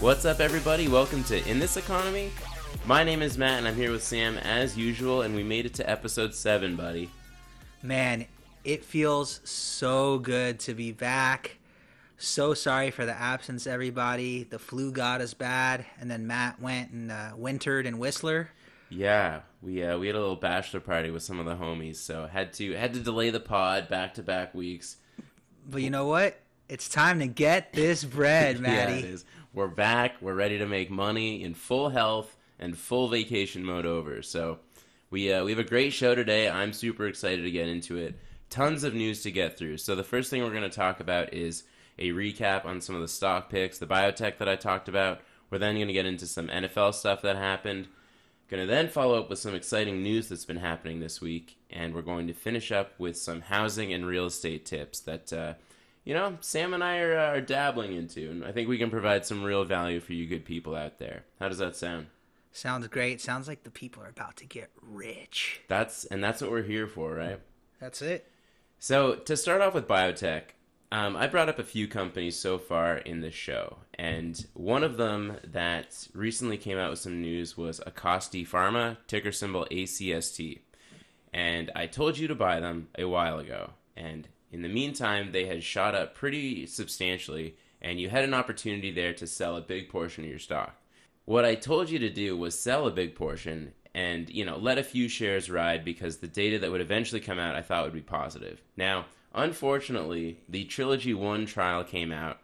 What's up, everybody? Welcome to In This Economy. My name is Matt, and I'm here with Sam as usual, and we made it to episode 7, buddy. Man, it feels so good to be back. So sorry for the absence, everybody. The flu got us bad, and then Matt went and uh, wintered in Whistler. Yeah, we uh, we had a little bachelor party with some of the homies, so had to had to delay the pod back to back weeks. But you know what? It's time to get this bread, yeah, Maddie. it is. We're back. We're ready to make money in full health and full vacation mode over. So we uh, we have a great show today. I'm super excited to get into it. Tons of news to get through. So the first thing we're going to talk about is a recap on some of the stock picks, the biotech that I talked about. We're then going to get into some NFL stuff that happened. Going to then follow up with some exciting news that's been happening this week, and we're going to finish up with some housing and real estate tips that, uh, you know, Sam and I are, uh, are dabbling into, and I think we can provide some real value for you good people out there. How does that sound? Sounds great. Sounds like the people are about to get rich. That's and that's what we're here for, right? That's it. So to start off with biotech, um, I brought up a few companies so far in this show, and one of them that recently came out with some news was Acasti Pharma, ticker symbol ACST. And I told you to buy them a while ago, and in the meantime, they had shot up pretty substantially, and you had an opportunity there to sell a big portion of your stock. What I told you to do was sell a big portion and, you know, let a few shares ride because the data that would eventually come out I thought would be positive. Now, Unfortunately, the Trilogy 1 trial came out,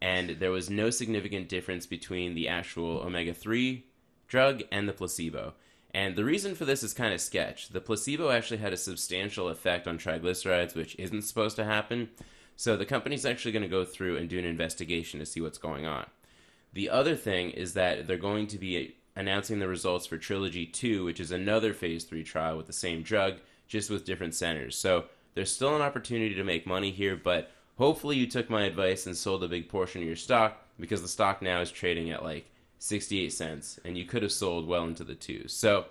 and there was no significant difference between the actual omega 3 drug and the placebo. And the reason for this is kind of sketch. The placebo actually had a substantial effect on triglycerides, which isn't supposed to happen. So the company's actually going to go through and do an investigation to see what's going on. The other thing is that they're going to be announcing the results for Trilogy 2, which is another phase 3 trial with the same drug, just with different centers. So there's still an opportunity to make money here, but hopefully you took my advice and sold a big portion of your stock because the stock now is trading at like 68 cents and you could have sold well into the twos. So,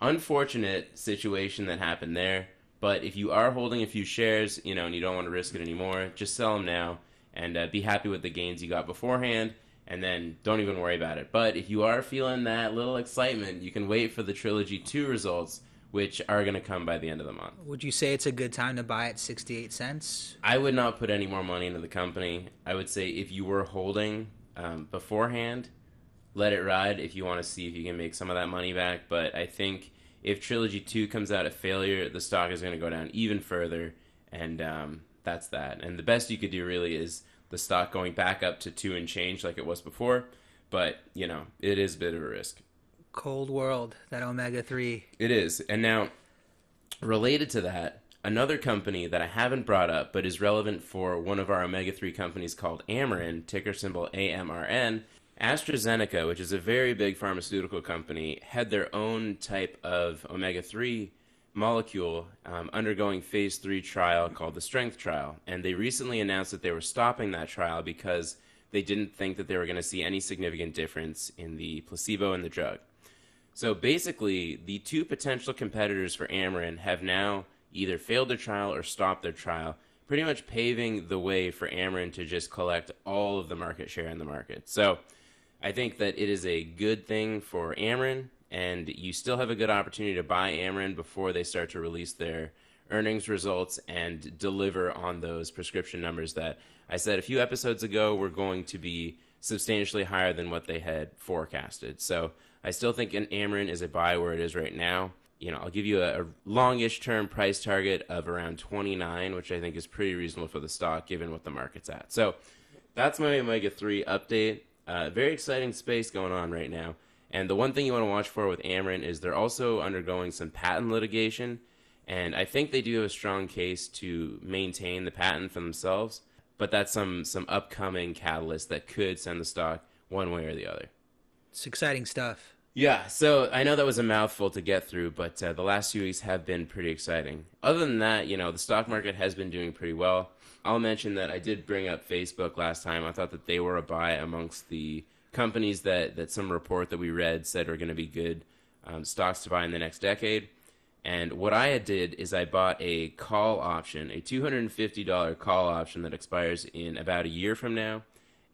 unfortunate situation that happened there. But if you are holding a few shares, you know, and you don't want to risk it anymore, just sell them now and uh, be happy with the gains you got beforehand and then don't even worry about it. But if you are feeling that little excitement, you can wait for the Trilogy 2 results which are going to come by the end of the month. Would you say it's a good time to buy at 68 cents? I would not put any more money into the company. I would say if you were holding um, beforehand, let it ride if you want to see if you can make some of that money back. But I think if Trilogy 2 comes out a failure, the stock is going to go down even further. And um, that's that. And the best you could do really is the stock going back up to 2 and change like it was before. But, you know, it is a bit of a risk cold world, that omega 3. It is. And now, related to that, another company that I haven't brought up but is relevant for one of our omega 3 companies called Amarin, ticker symbol AMRN. AstraZeneca, which is a very big pharmaceutical company, had their own type of omega 3 molecule um, undergoing phase 3 trial called the Strength trial. And they recently announced that they were stopping that trial because they didn't think that they were going to see any significant difference in the placebo and the drug. So basically, the two potential competitors for Amarin have now either failed their trial or stopped their trial, pretty much paving the way for Amarin to just collect all of the market share in the market. So I think that it is a good thing for Amarin, and you still have a good opportunity to buy Amarin before they start to release their earnings results and deliver on those prescription numbers that I said a few episodes ago were going to be substantially higher than what they had forecasted. So I still think an Amarin is a buy where it is right now. You know, I'll give you a, a longish term price target of around 29, which I think is pretty reasonable for the stock given what the market's at. So that's my Omega 3 update. Uh, very exciting space going on right now. And the one thing you want to watch for with Amarin is they're also undergoing some patent litigation. And I think they do have a strong case to maintain the patent for themselves. But that's some, some upcoming catalyst that could send the stock one way or the other. It's exciting stuff. Yeah, so I know that was a mouthful to get through, but uh, the last few weeks have been pretty exciting. Other than that, you know, the stock market has been doing pretty well. I'll mention that I did bring up Facebook last time. I thought that they were a buy amongst the companies that, that some report that we read said are going to be good um, stocks to buy in the next decade. And what I did is I bought a call option, a $250 call option that expires in about a year from now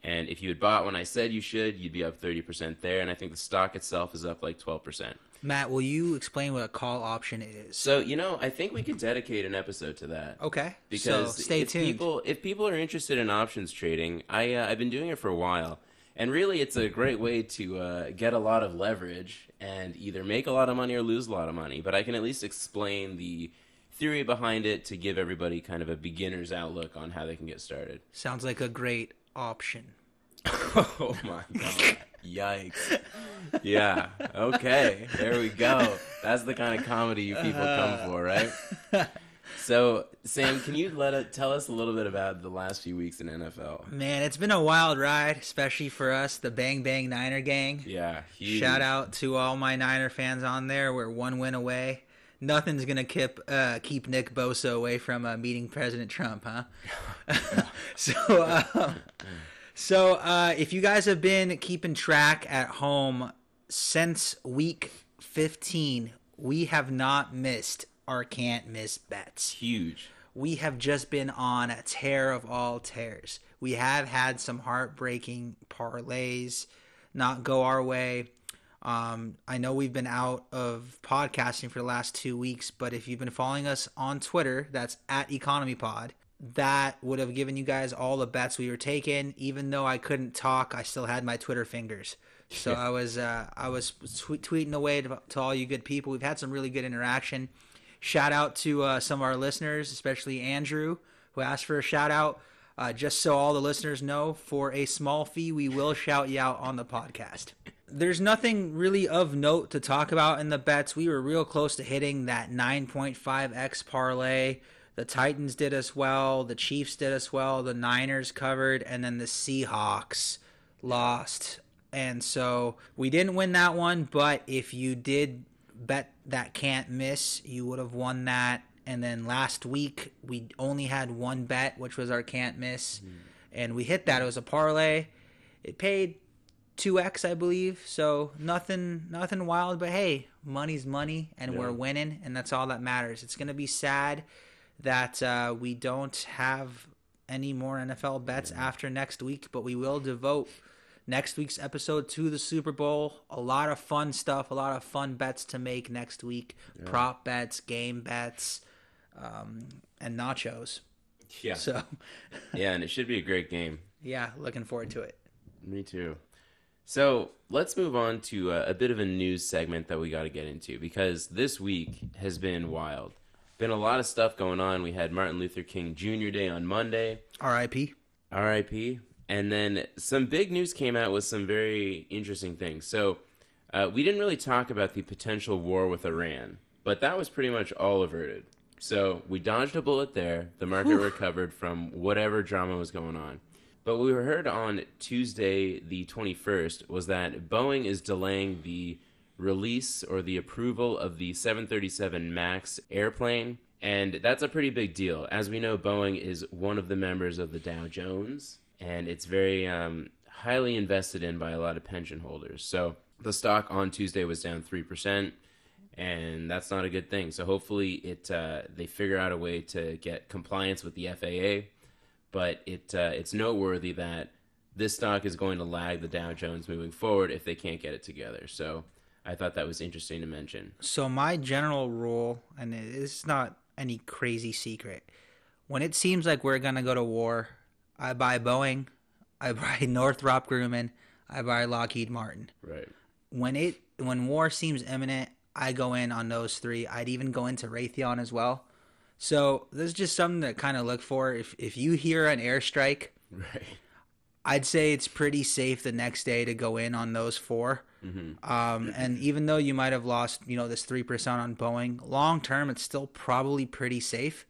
And if you had bought when I said you should, you'd be up 30% there. And I think the stock itself is up like 12%. Matt, will you explain what a call option is? So, you know, I think we could dedicate an episode to that. Okay. Because so stay if tuned. people if people are interested in options trading, I uh, I've been doing it for a while. And really, it's a great way to uh, get a lot of leverage and either make a lot of money or lose a lot of money. But I can at least explain the theory behind it to give everybody kind of a beginner's outlook on how they can get started. Sounds like a great option. oh my god. Yikes. Yeah. Okay. There we go. That's the kind of comedy you people come for, right? So, Sam, can you let it, tell us a little bit about the last few weeks in NFL? Man, it's been a wild ride, especially for us, the Bang Bang Niner gang. Yeah. Huge. Shout out to all my Niner fans on there. We're one win away. Nothing's gonna keep uh, keep Nick Bosa away from uh, meeting President Trump, huh? so, um, so uh, if you guys have been keeping track at home since week 15, we have not missed our can't miss bets. Huge. We have just been on a tear of all tears. We have had some heartbreaking parlays not go our way. Um, I know we've been out of podcasting for the last two weeks, but if you've been following us on Twitter, that's at Economy Pod. That would have given you guys all the bets we were taking. Even though I couldn't talk, I still had my Twitter fingers. So I was uh, I was tweet- tweeting away to, to all you good people. We've had some really good interaction. Shout out to uh, some of our listeners, especially Andrew, who asked for a shout out. Uh, just so all the listeners know, for a small fee, we will shout you out on the podcast. There's nothing really of note to talk about in the bets. We were real close to hitting that 9.5x parlay. The Titans did us well. The Chiefs did us well. The Niners covered. And then the Seahawks lost. And so we didn't win that one. But if you did bet that can't miss, you would have won that. And then last week we only had one bet, which was our can't miss, mm. and we hit that. It was a parlay. It paid two x, I believe. So nothing, nothing wild. But hey, money's money, and we're winning, and that's all that matters. It's gonna be sad that uh, we don't have any more NFL bets after next week, but we will devote next week's episode to the Super Bowl. A lot of fun stuff, a lot of fun bets to make next week. Prop bets, game bets, um, and nachos. Yeah. So, yeah, and it should be a great game. yeah, looking forward to it. Me too. So let's move on to uh, a bit of a news segment that we got to get into because this week has been wild. Been a lot of stuff going on. We had Martin Luther King Jr. Day on Monday, R.I.P. RIP, and then some big news came out with some very interesting things. So uh, we didn't really talk about the potential war with Iran, but that was pretty much all averted. So we dodged a bullet there. The market recovered from whatever drama was going on. But what we heard on Tuesday, the 21st, was that Boeing is delaying the release or the approval of the 737 MAX airplane. And that's a pretty big deal. As we know, Boeing is one of the members of the Dow Jones, and it's very um, highly invested in by a lot of pension holders. So the stock on Tuesday was down 3%, and that's not a good thing. So hopefully it uh, they figure out a way to get compliance with the FAA but it uh, it's noteworthy that this stock is going to lag the Dow Jones moving forward if they can't get it together. So I thought that was interesting to mention. So my general rule, and it's not any crazy secret, when it seems like we're gonna go to war, I buy Boeing, I buy Northrop Grumman, I buy Lockheed Martin. Right. When it when war seems imminent, I go in on those three. I'd even go into Raytheon as well. So this is just something to kind of look for. If if you hear an airstrike, Right. I'd say it's pretty safe the next day to go in on those 4 Um, and even though you might have lost, you know, this three percent on Boeing, long term, it's still probably pretty safe.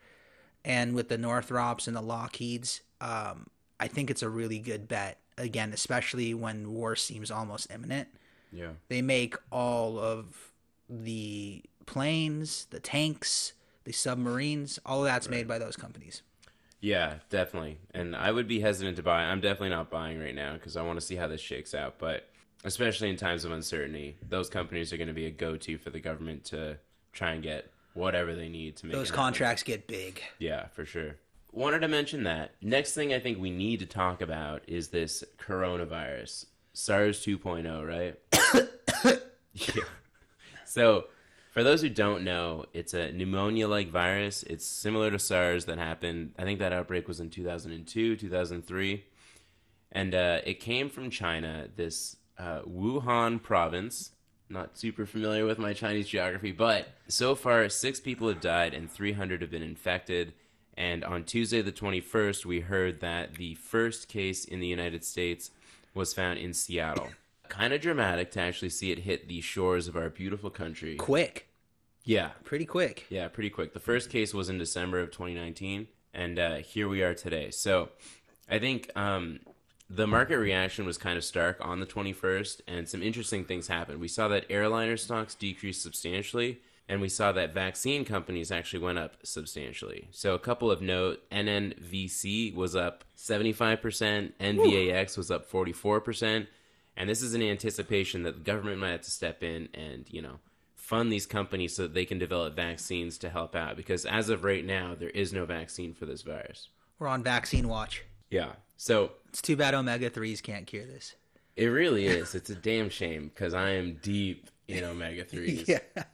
And with the Northrops and the Lockheeds, um, I think it's a really good bet. Again, especially when war seems almost imminent, Yeah. they make all of the planes, the tanks, the submarines. All of that's made by those companies. Yeah, definitely. And I would be hesitant to buy. I'm definitely not buying right now because I want to see how this shakes out. But especially in times of uncertainty, those companies are going to be a go-to for the government to try and get whatever they need to make Those happen. contracts get big. Yeah, for sure. wanted to mention that. Next thing I think we need to talk about is this coronavirus, SARS 2.0, right? yeah. So, for those who don't know, it's a pneumonia like virus. It's similar to SARS that happened, I think that outbreak was in 2002, 2003. And uh, it came from China, this uh, Wuhan province. Not super familiar with my Chinese geography, but so far, six people have died and 300 have been infected. And on Tuesday, the 21st, we heard that the first case in the United States was found in Seattle. Kind of dramatic to actually see it hit the shores of our beautiful country. Quick, Yeah, pretty quick. yeah, pretty quick. The first case was in December of 2019, and uh, here we are today. So I think um, the market reaction was kind of stark on the 21st, and some interesting things happened. We saw that airliner stocks decreased substantially, and we saw that vaccine companies actually went up substantially. So a couple of note: NNVC was up 75%, NVAX was up 44%, and this is an anticipation that the government might have to step in and you know fund these companies so that they can develop vaccines to help out. Because as of right now, there is no vaccine for this virus. We're on vaccine watch. Yeah. So It's too bad omega threes can't cure this. it really is. It's a damn shame because I am deep in omega threes. Yeah.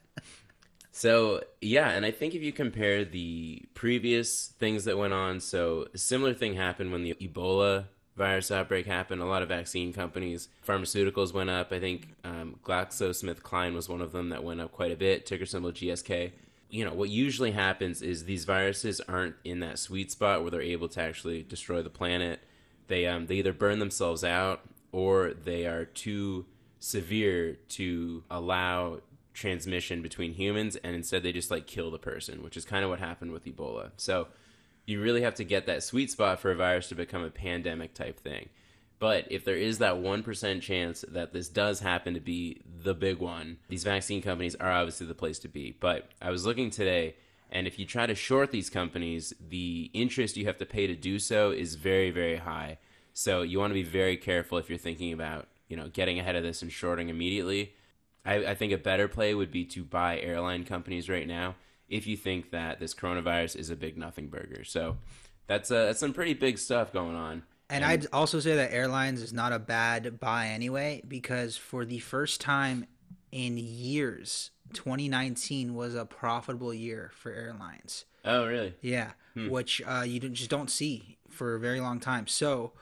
So yeah, and I think if you compare the previous things that went on, so a similar thing happened when the Ebola virus outbreak happened. A lot of vaccine companies, pharmaceuticals went up. I think um, GlaxoSmithKline was one of them that went up quite a bit. Ticker symbol GSK. You know what usually happens is these viruses aren't in that sweet spot where they're able to actually destroy the planet. They um, they either burn themselves out or they are too severe to allow transmission between humans and instead they just like kill the person which is kind of what happened with ebola so you really have to get that sweet spot for a virus to become a pandemic type thing. But if there is that 1% chance that this does happen to be the big one these vaccine companies are obviously the place to be. But i was looking today and if you try to short these companies the interest you have to pay to do so is very very high. So you want to be very careful if you're thinking about you know getting ahead of this and shorting immediately. I, I think a better play would be to buy airline companies right now if you think that this coronavirus is a big nothing burger. So that's uh, that's some pretty big stuff going on. And I'd also say that airlines is not a bad buy anyway, because for the first time in years, 2019 was a profitable year for airlines. Oh, really? Yeah, which uh, you just don't see for a very long time. So,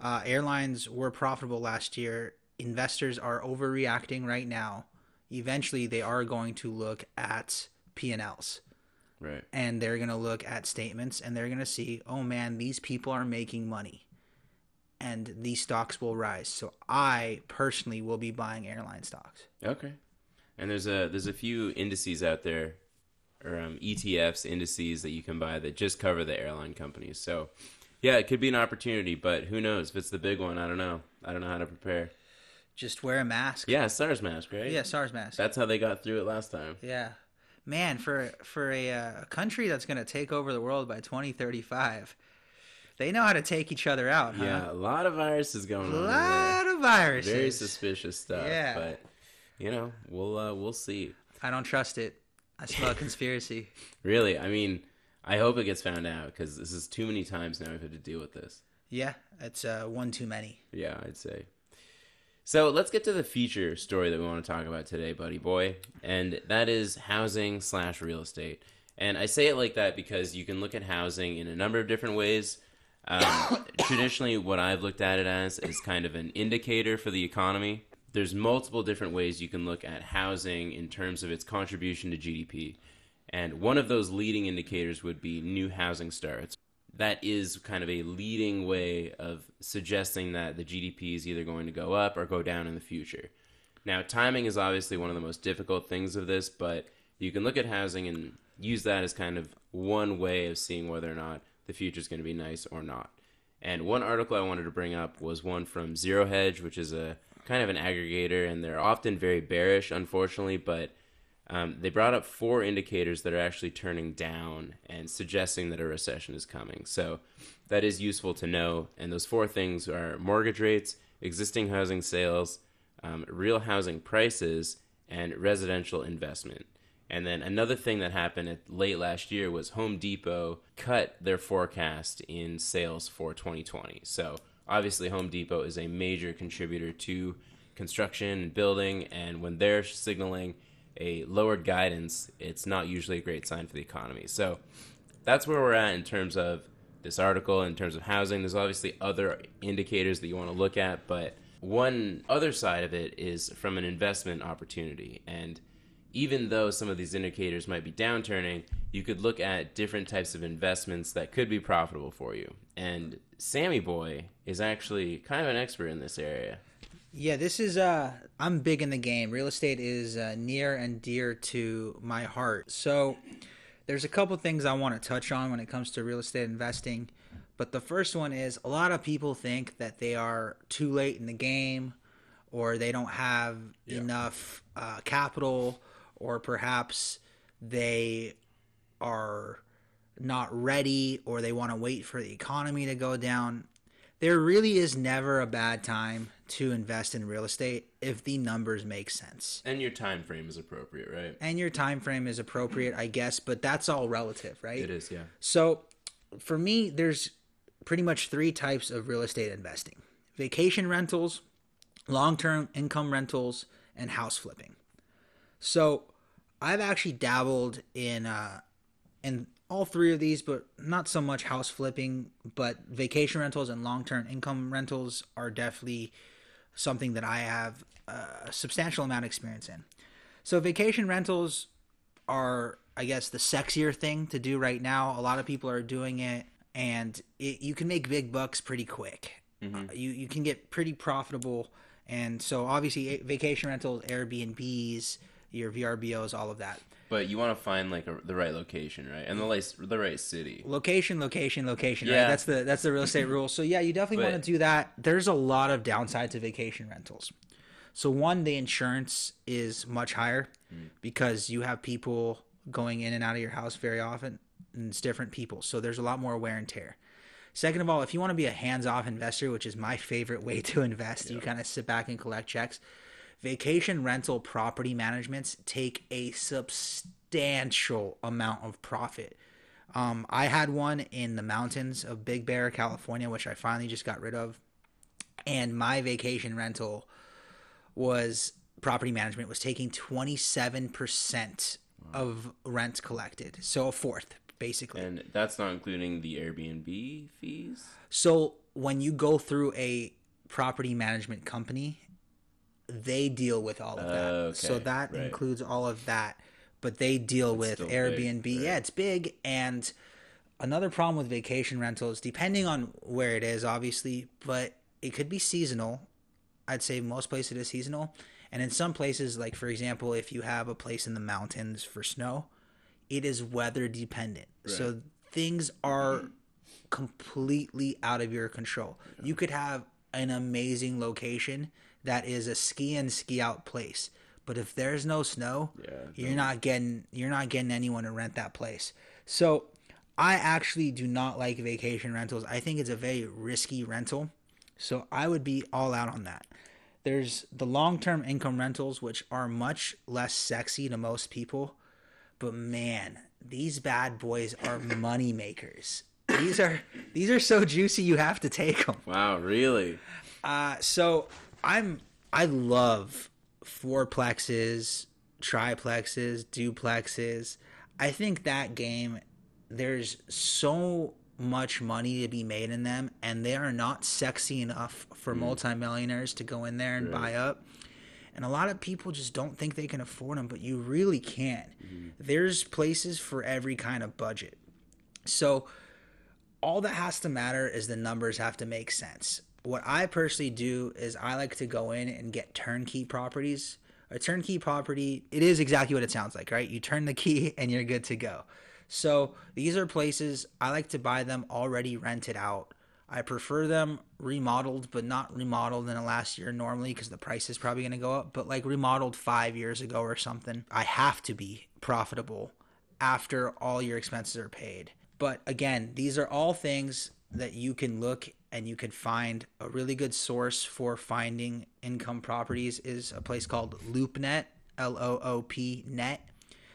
uh, airlines were profitable last year. Investors are overreacting right now. Eventually, they are going to look at P and Ls Right. and they're going to look at statements and they're going to see, oh man, these people are making money and these stocks will rise. So I personally will be buying airline stocks. Okay. And there's a there's a few indices out there, or um, ETFs indices that you can buy that just cover the airline companies. So, yeah, it could be an opportunity, but who knows if it's the big one? I don't know. I don't know how to prepare. Just wear a mask. Yeah, SARS mask, right? Yeah, SARS mask. That's how they got through it last time. yeah. Man, for for a uh, country that's going to take over the world by 2035, they know how to take each other out, huh? Yeah, a lot of viruses going A on. there. lot of viruses. Very suspicious stuff. Yeah. But you know, we'll uh, we'll see. I don't trust it. I smell a conspiracy. Really, I mean, I hope it gets found out because this is too many times now we've had to deal with this. Yeah, it's uh, one too many. Yeah, I'd say. So let's get to the feature story that we want to talk about today, buddy boy, and that is housing slash real estate. And I say it like that because you can look at housing in a number of different ways. Um, traditionally, what I've looked at it as is kind of an indicator for the economy. There's multiple different ways you can look at housing in terms of its contribution to GDP. And one of those leading indicators would be new housing starts that is kind of a leading way of suggesting that the GDP is either going to go up or go down in the future. Now, timing is obviously one of the most difficult things of this, but you can look at housing and use that as kind of one way of seeing whether or not the future is going to be nice or not. And one article I wanted to bring up was one from Zero Hedge, which is a kind of an aggregator, and they're often very bearish, unfortunately, but um, they brought up four indicators that are actually turning down and suggesting that a recession is coming. So that is useful to know. And those four things are mortgage rates, existing housing sales, um, real housing prices, and residential investment. And then another thing that happened at late last year was Home Depot cut their forecast in sales for 2020. So obviously, Home Depot is a major contributor to construction and building, and when they're signaling a lowered guidance, it's not usually a great sign for the economy. So that's where we're at in terms of this article, in terms of housing. There's obviously other indicators that you want to look at, but one other side of it is from an investment opportunity. And even though some of these indicators might be downturning, you could look at different types of investments that could be profitable for you. And Sammy Boy is actually kind of an expert in this area. Yeah, this is uh I'm big in the game. Real estate is uh, near and dear to my heart. So there's a couple things I want to touch on when it comes to real estate investing. But the first one is a lot of people think that they are too late in the game or they don't have yeah. enough uh, capital or perhaps they are not ready or they want to wait for the economy to go down. There really is never a bad time to invest in real estate if the numbers make sense. And your time frame is appropriate, right? And your time frame is appropriate, I guess, but that's all relative, right? It is, yeah. So, for me, there's pretty much three types of real estate investing. Vacation rentals, long-term income rentals, and house flipping. So, I've actually dabbled in uh in all three of these, but not so much house flipping. But vacation rentals and long term income rentals are definitely something that I have a substantial amount of experience in. So, vacation rentals are, I guess, the sexier thing to do right now. A lot of people are doing it, and it, you can make big bucks pretty quick. Mm-hmm. Uh, you, you can get pretty profitable. And so, obviously, vacation rentals, Airbnbs, your VRBOs, all of that. But you want to find like a, the right location, right, and the right, the right city. Location, location, location. Yeah, right? that's the that's the real estate rule. So yeah, you definitely but, want to do that. There's a lot of downside to vacation rentals. So one, the insurance is much higher mm. because you have people going in and out of your house very often, and it's different people. So there's a lot more wear and tear. Second of all, if you want to be a hands-off investor, which is my favorite way to invest, yeah. you kind of sit back and collect checks vacation rental property managements take a substantial amount of profit. Um, I had one in the mountains of Big Bear, California, which I finally just got rid of. And my vacation rental was property management was taking 27% wow. of rent collected. So a fourth, basically. And that's not including the Airbnb fees? So when you go through a property management company they deal with all of that. Okay, so that right. includes all of that. But they deal with Airbnb. Big, right? Yeah, it's big. And another problem with vacation rentals, depending on where it is, obviously, but it could be seasonal. I'd say most places it is seasonal. And in some places, like for example, if you have a place in the mountains for snow, it is weather dependent. Right. So things are completely out of your control. You could have an amazing location that is a ski in ski out place. But if there's no snow, yeah, you're not getting you're not getting anyone to rent that place. So I actually do not like vacation rentals. I think it's a very risky rental. So I would be all out on that. There's the long-term income rentals which are much less sexy to most people, but man, these bad boys are money makers. These are these are so juicy you have to take them. Wow, really? Uh so I'm I love fourplexes, triplexes, duplexes. I think that game there's so much money to be made in them and they are not sexy enough for mm. multimillionaires to go in there and right. buy up. And a lot of people just don't think they can afford them, but you really can. Mm. There's places for every kind of budget. So all that has to matter is the numbers have to make sense what I personally do is I like to go in and get turnkey properties. A turnkey property, it is exactly what it sounds like, right? You turn the key and you're good to go. So these are places I like to buy them already rented out. I prefer them remodeled, but not remodeled in the last year normally because the price is probably going to go up, but like remodeled five years ago or something. I have to be profitable after all your expenses are paid. But again, these are all things that you can look and you can find a really good source for finding income properties is a place called LoopNet, L O O P net.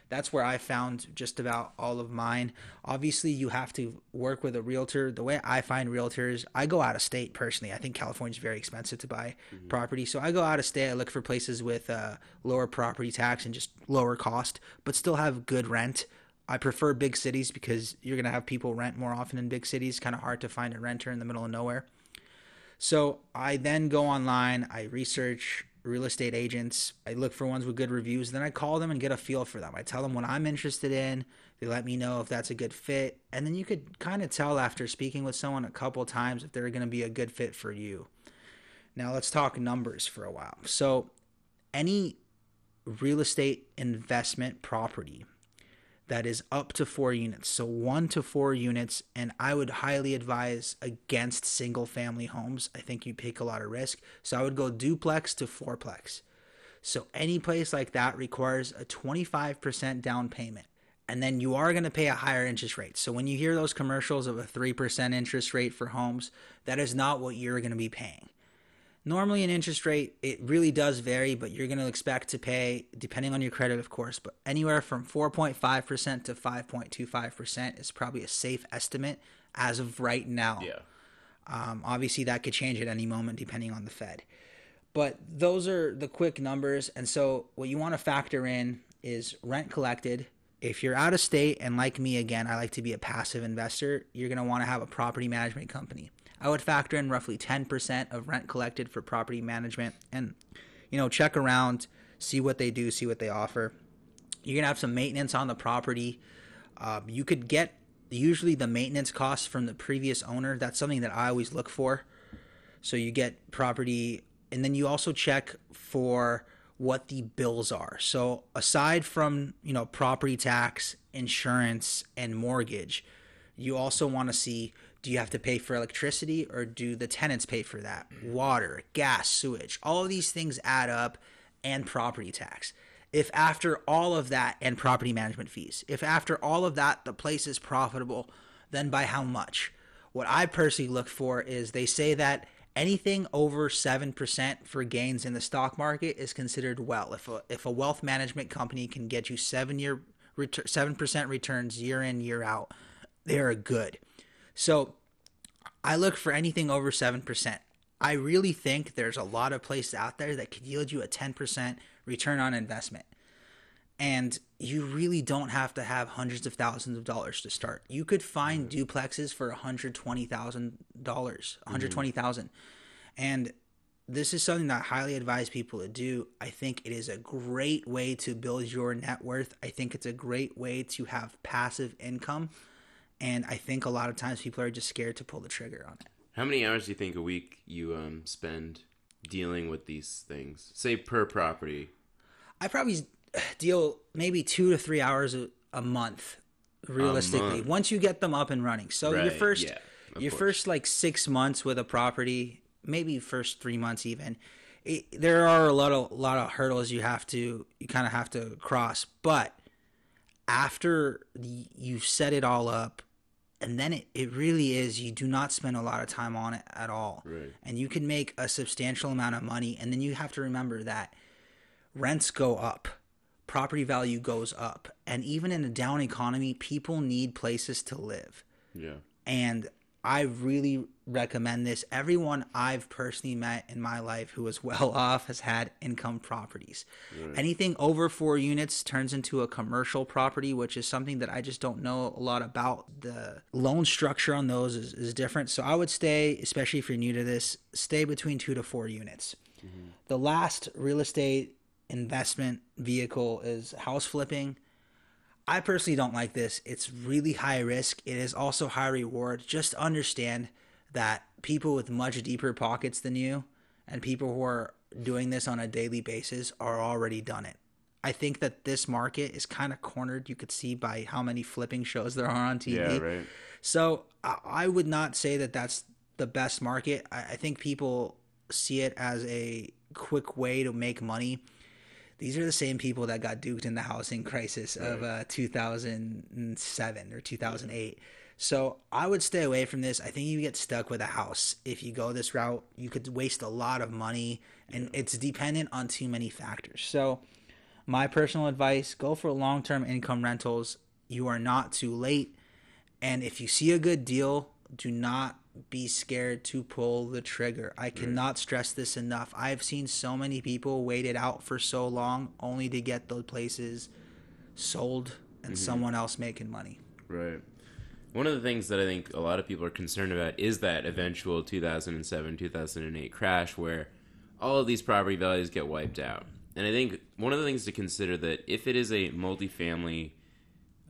That's where I found just about all of mine. Obviously, you have to work with a realtor. The way I find realtors, I go out of state personally. I think California is very expensive to buy mm-hmm. property. So I go out of state. I look for places with uh, lower property tax and just lower cost, but still have good rent. I prefer big cities because you're going to have people rent more often in big cities. Kind of hard to find a renter in the middle of nowhere. So I then go online, I research real estate agents. I look for ones with good reviews. Then I call them and get a feel for them. I tell them what I'm interested in. They let me know if that's a good fit. And then you could kind of tell after speaking with someone a couple times if they're going to be a good fit for you. Now let's talk numbers for a while. So, any real estate investment property that is up to four units. So one to four units, and I would highly advise against single family homes. I think you take a lot of risk. So I would go duplex to fourplex. So any place like that requires a 25% down payment. And then you are going to pay a higher interest rate. So when you hear those commercials of a 3% interest rate for homes, that is not what you're going to be paying. Normally, an interest rate, it really does vary, but you're going to expect to pay, depending on your credit, of course, but anywhere from 4.5% to 5.25% is probably a safe estimate as of right now. Yeah. Um, obviously, that could change at any moment depending on the Fed. But those are the quick numbers. And so, what you want to factor in is rent collected. If you're out of state, and like me again, I like to be a passive investor, you're going to want to have a property management company. I would factor in roughly 10% of rent collected for property management and, you know, check around, see what they do, see what they offer. You're going to have some maintenance on the property. Um, you could get usually the maintenance costs from the previous owner. That's something that I always look for. So you get property, and then you also check for what the bills are. So aside from, you know, property tax, insurance, and mortgage, you also want to see do you have to pay for electricity or do the tenants pay for that? Water, gas, sewage, all of these things add up and property tax. If after all of that and property management fees, if after all of that the place is profitable, then by how much? What I personally look for is they say that anything over 7% for gains in the stock market is considered well. If a, if a wealth management company can get you 7 year 7% returns year in year out, they are good. So I look for anything over 7%. I really think there's a lot of places out there that could yield you a 10% return on investment. And you really don't have to have hundreds of thousands of dollars to start. You could find duplexes for $120,000, $120,000. Mm-hmm. And this is something that I highly advise people to do. I think it is a great way to build your net worth. I think it's a great way to have passive income and I think a lot of times people are just scared to pull the trigger on it. How many hours do you think a week you um, spend dealing with these things? Say per property. I probably deal maybe two to three hours a, a month, realistically. A month. Once you get them up and running, so right, your first, yeah, your course. first like six months with a property, maybe first three months even. It, there are a lot of lot of hurdles you have to you kind of have to cross, but after you set it all up and then it, it really is you do not spend a lot of time on it at all. Right. and you can make a substantial amount of money and then you have to remember that rents go up property value goes up and even in a down economy people need places to live. Yeah. And I really recommend this. Everyone I've personally met in my life who is well off has had income properties. Right. Anything over four units turns into a commercial property, which is something that I just don't know a lot about. The loan structure on those is, is different. So I would stay, especially if you're new to this, stay between two to four units. Mm-hmm. The last real estate investment vehicle is house flipping. I personally don't like this. It's really high risk. It is also high reward. Just understand that people with much deeper pockets than you and people who are doing this on a daily basis are already done it. I think that this market is kind of cornered. You could see by how many flipping shows there are on TV. Yeah, right. So I would not say that that's the best market. I think people see it as a quick way to make money these are the same people that got duped in the housing crisis right. of uh, 2007 or 2008. So I would stay away from this. I think you get stuck with a house if you go this route. You could waste a lot of money, and it's dependent on too many factors. So My personal advice go for long term income rentals. You are not too late. And if you see a good deal, do not be scared to pull the trigger. I cannot stress this enough. I've seen so many people wait it out for so long only to get those places sold and someone else making money. Right. One of the things that I think a lot of people are concerned about is that eventual 2007 2008 crash where all of these property values get wiped out. And I think one of the things to consider that if it is a multifamily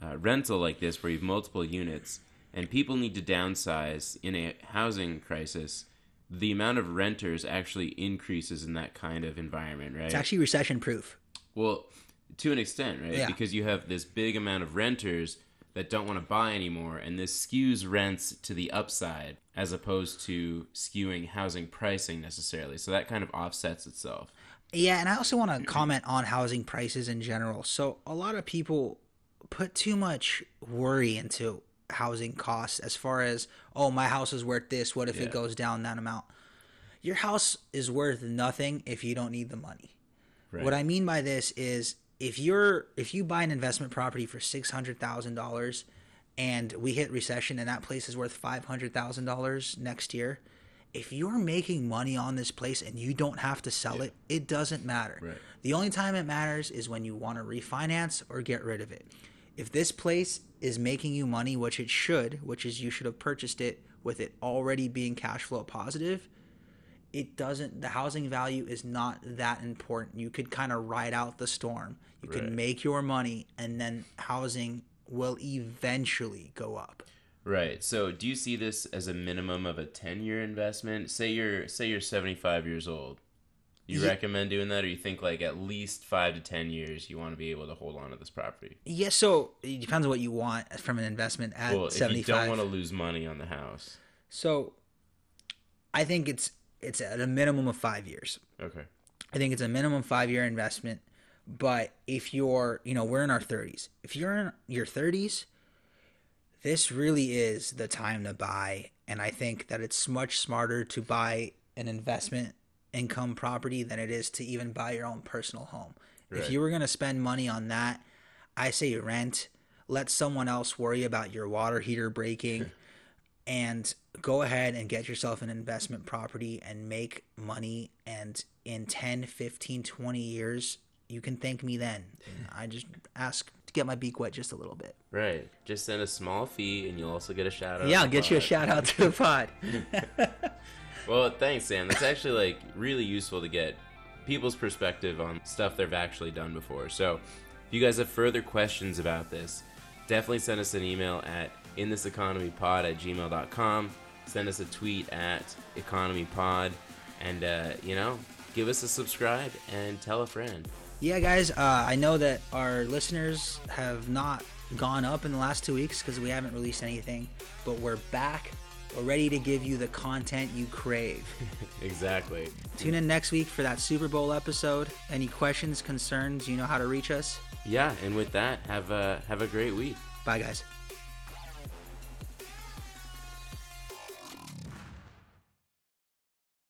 uh, rental like this where you have multiple units and people need to downsize in a housing crisis, the amount of renters actually increases in that kind of environment, right? It's actually recession proof. Well, to an extent, right? Yeah. Because you have this big amount of renters that don't want to buy anymore, and this skews rents to the upside as opposed to skewing housing pricing necessarily. So that kind of offsets itself. Yeah, and I also want to comment on housing prices in general. So, a lot of people put too much worry into housing costs as far as, oh, my house is worth this. What if Yeah. it goes down that amount? Your house is worth nothing if you don't need the money. Right. What I mean by this is if you're if you buy an investment property for six hundred thousand dollars and we hit recession and that place is worth five hundred thousand dollars next year, if you're making money on this place and you don't have to sell it, it doesn't matter. Right. The only time it matters is when you want to refinance or get rid of it. If this place is making you money, which it should, which is you should have purchased it with it already being cash flow positive, it doesn't the housing value is not that important. You could kind of ride out the storm. You Right. can make your money and then housing will eventually go up. Right. So, do you see this as a minimum of a 10-year investment? Say you're say you're 75 years old. You recommend doing that or you think like at least 5 to 10 years you want to be able to hold on to this property? Yeah, so it depends on what you want from an investment at Well, if you 75. don't want to lose money on the house. So I think it's it's at a minimum of 5 years. Okay. I think it's a minimum 5-year investment, but if you're, you know, we're in our 30s. If you're in your 30s, this really is the time to buy and I think that it's much smarter to buy an investment income property than it is to even buy your own personal home. If you were going to spend money on that, I say rent, let someone else worry about your water heater breaking and go ahead and get yourself an investment property and make money and in 10, 15, 20 years you can thank me then. Mm. I just ask to get my beak wet just a little bit. Right. Just send a small fee and you'll also get a shout out. Yeah, I'll get you a shout out to the pod. Well, thanks, Sam. That's actually like really useful to get people's perspective on stuff they've actually done before. So, if you guys have further questions about this, definitely send us an email at inthiseconomypod at gmail.com. Send us a tweet at economypod, and uh, you know, give us a subscribe and tell a friend. Yeah, guys, uh, I know that our listeners have not gone up in the last two weeks because we haven't released anything, but we're back. We're ready to give you the content you crave. Exactly. Tune in next week for that Super Bowl episode. Any questions, concerns, you know how to reach us. Yeah, and with that, have a have a great week. Bye, guys.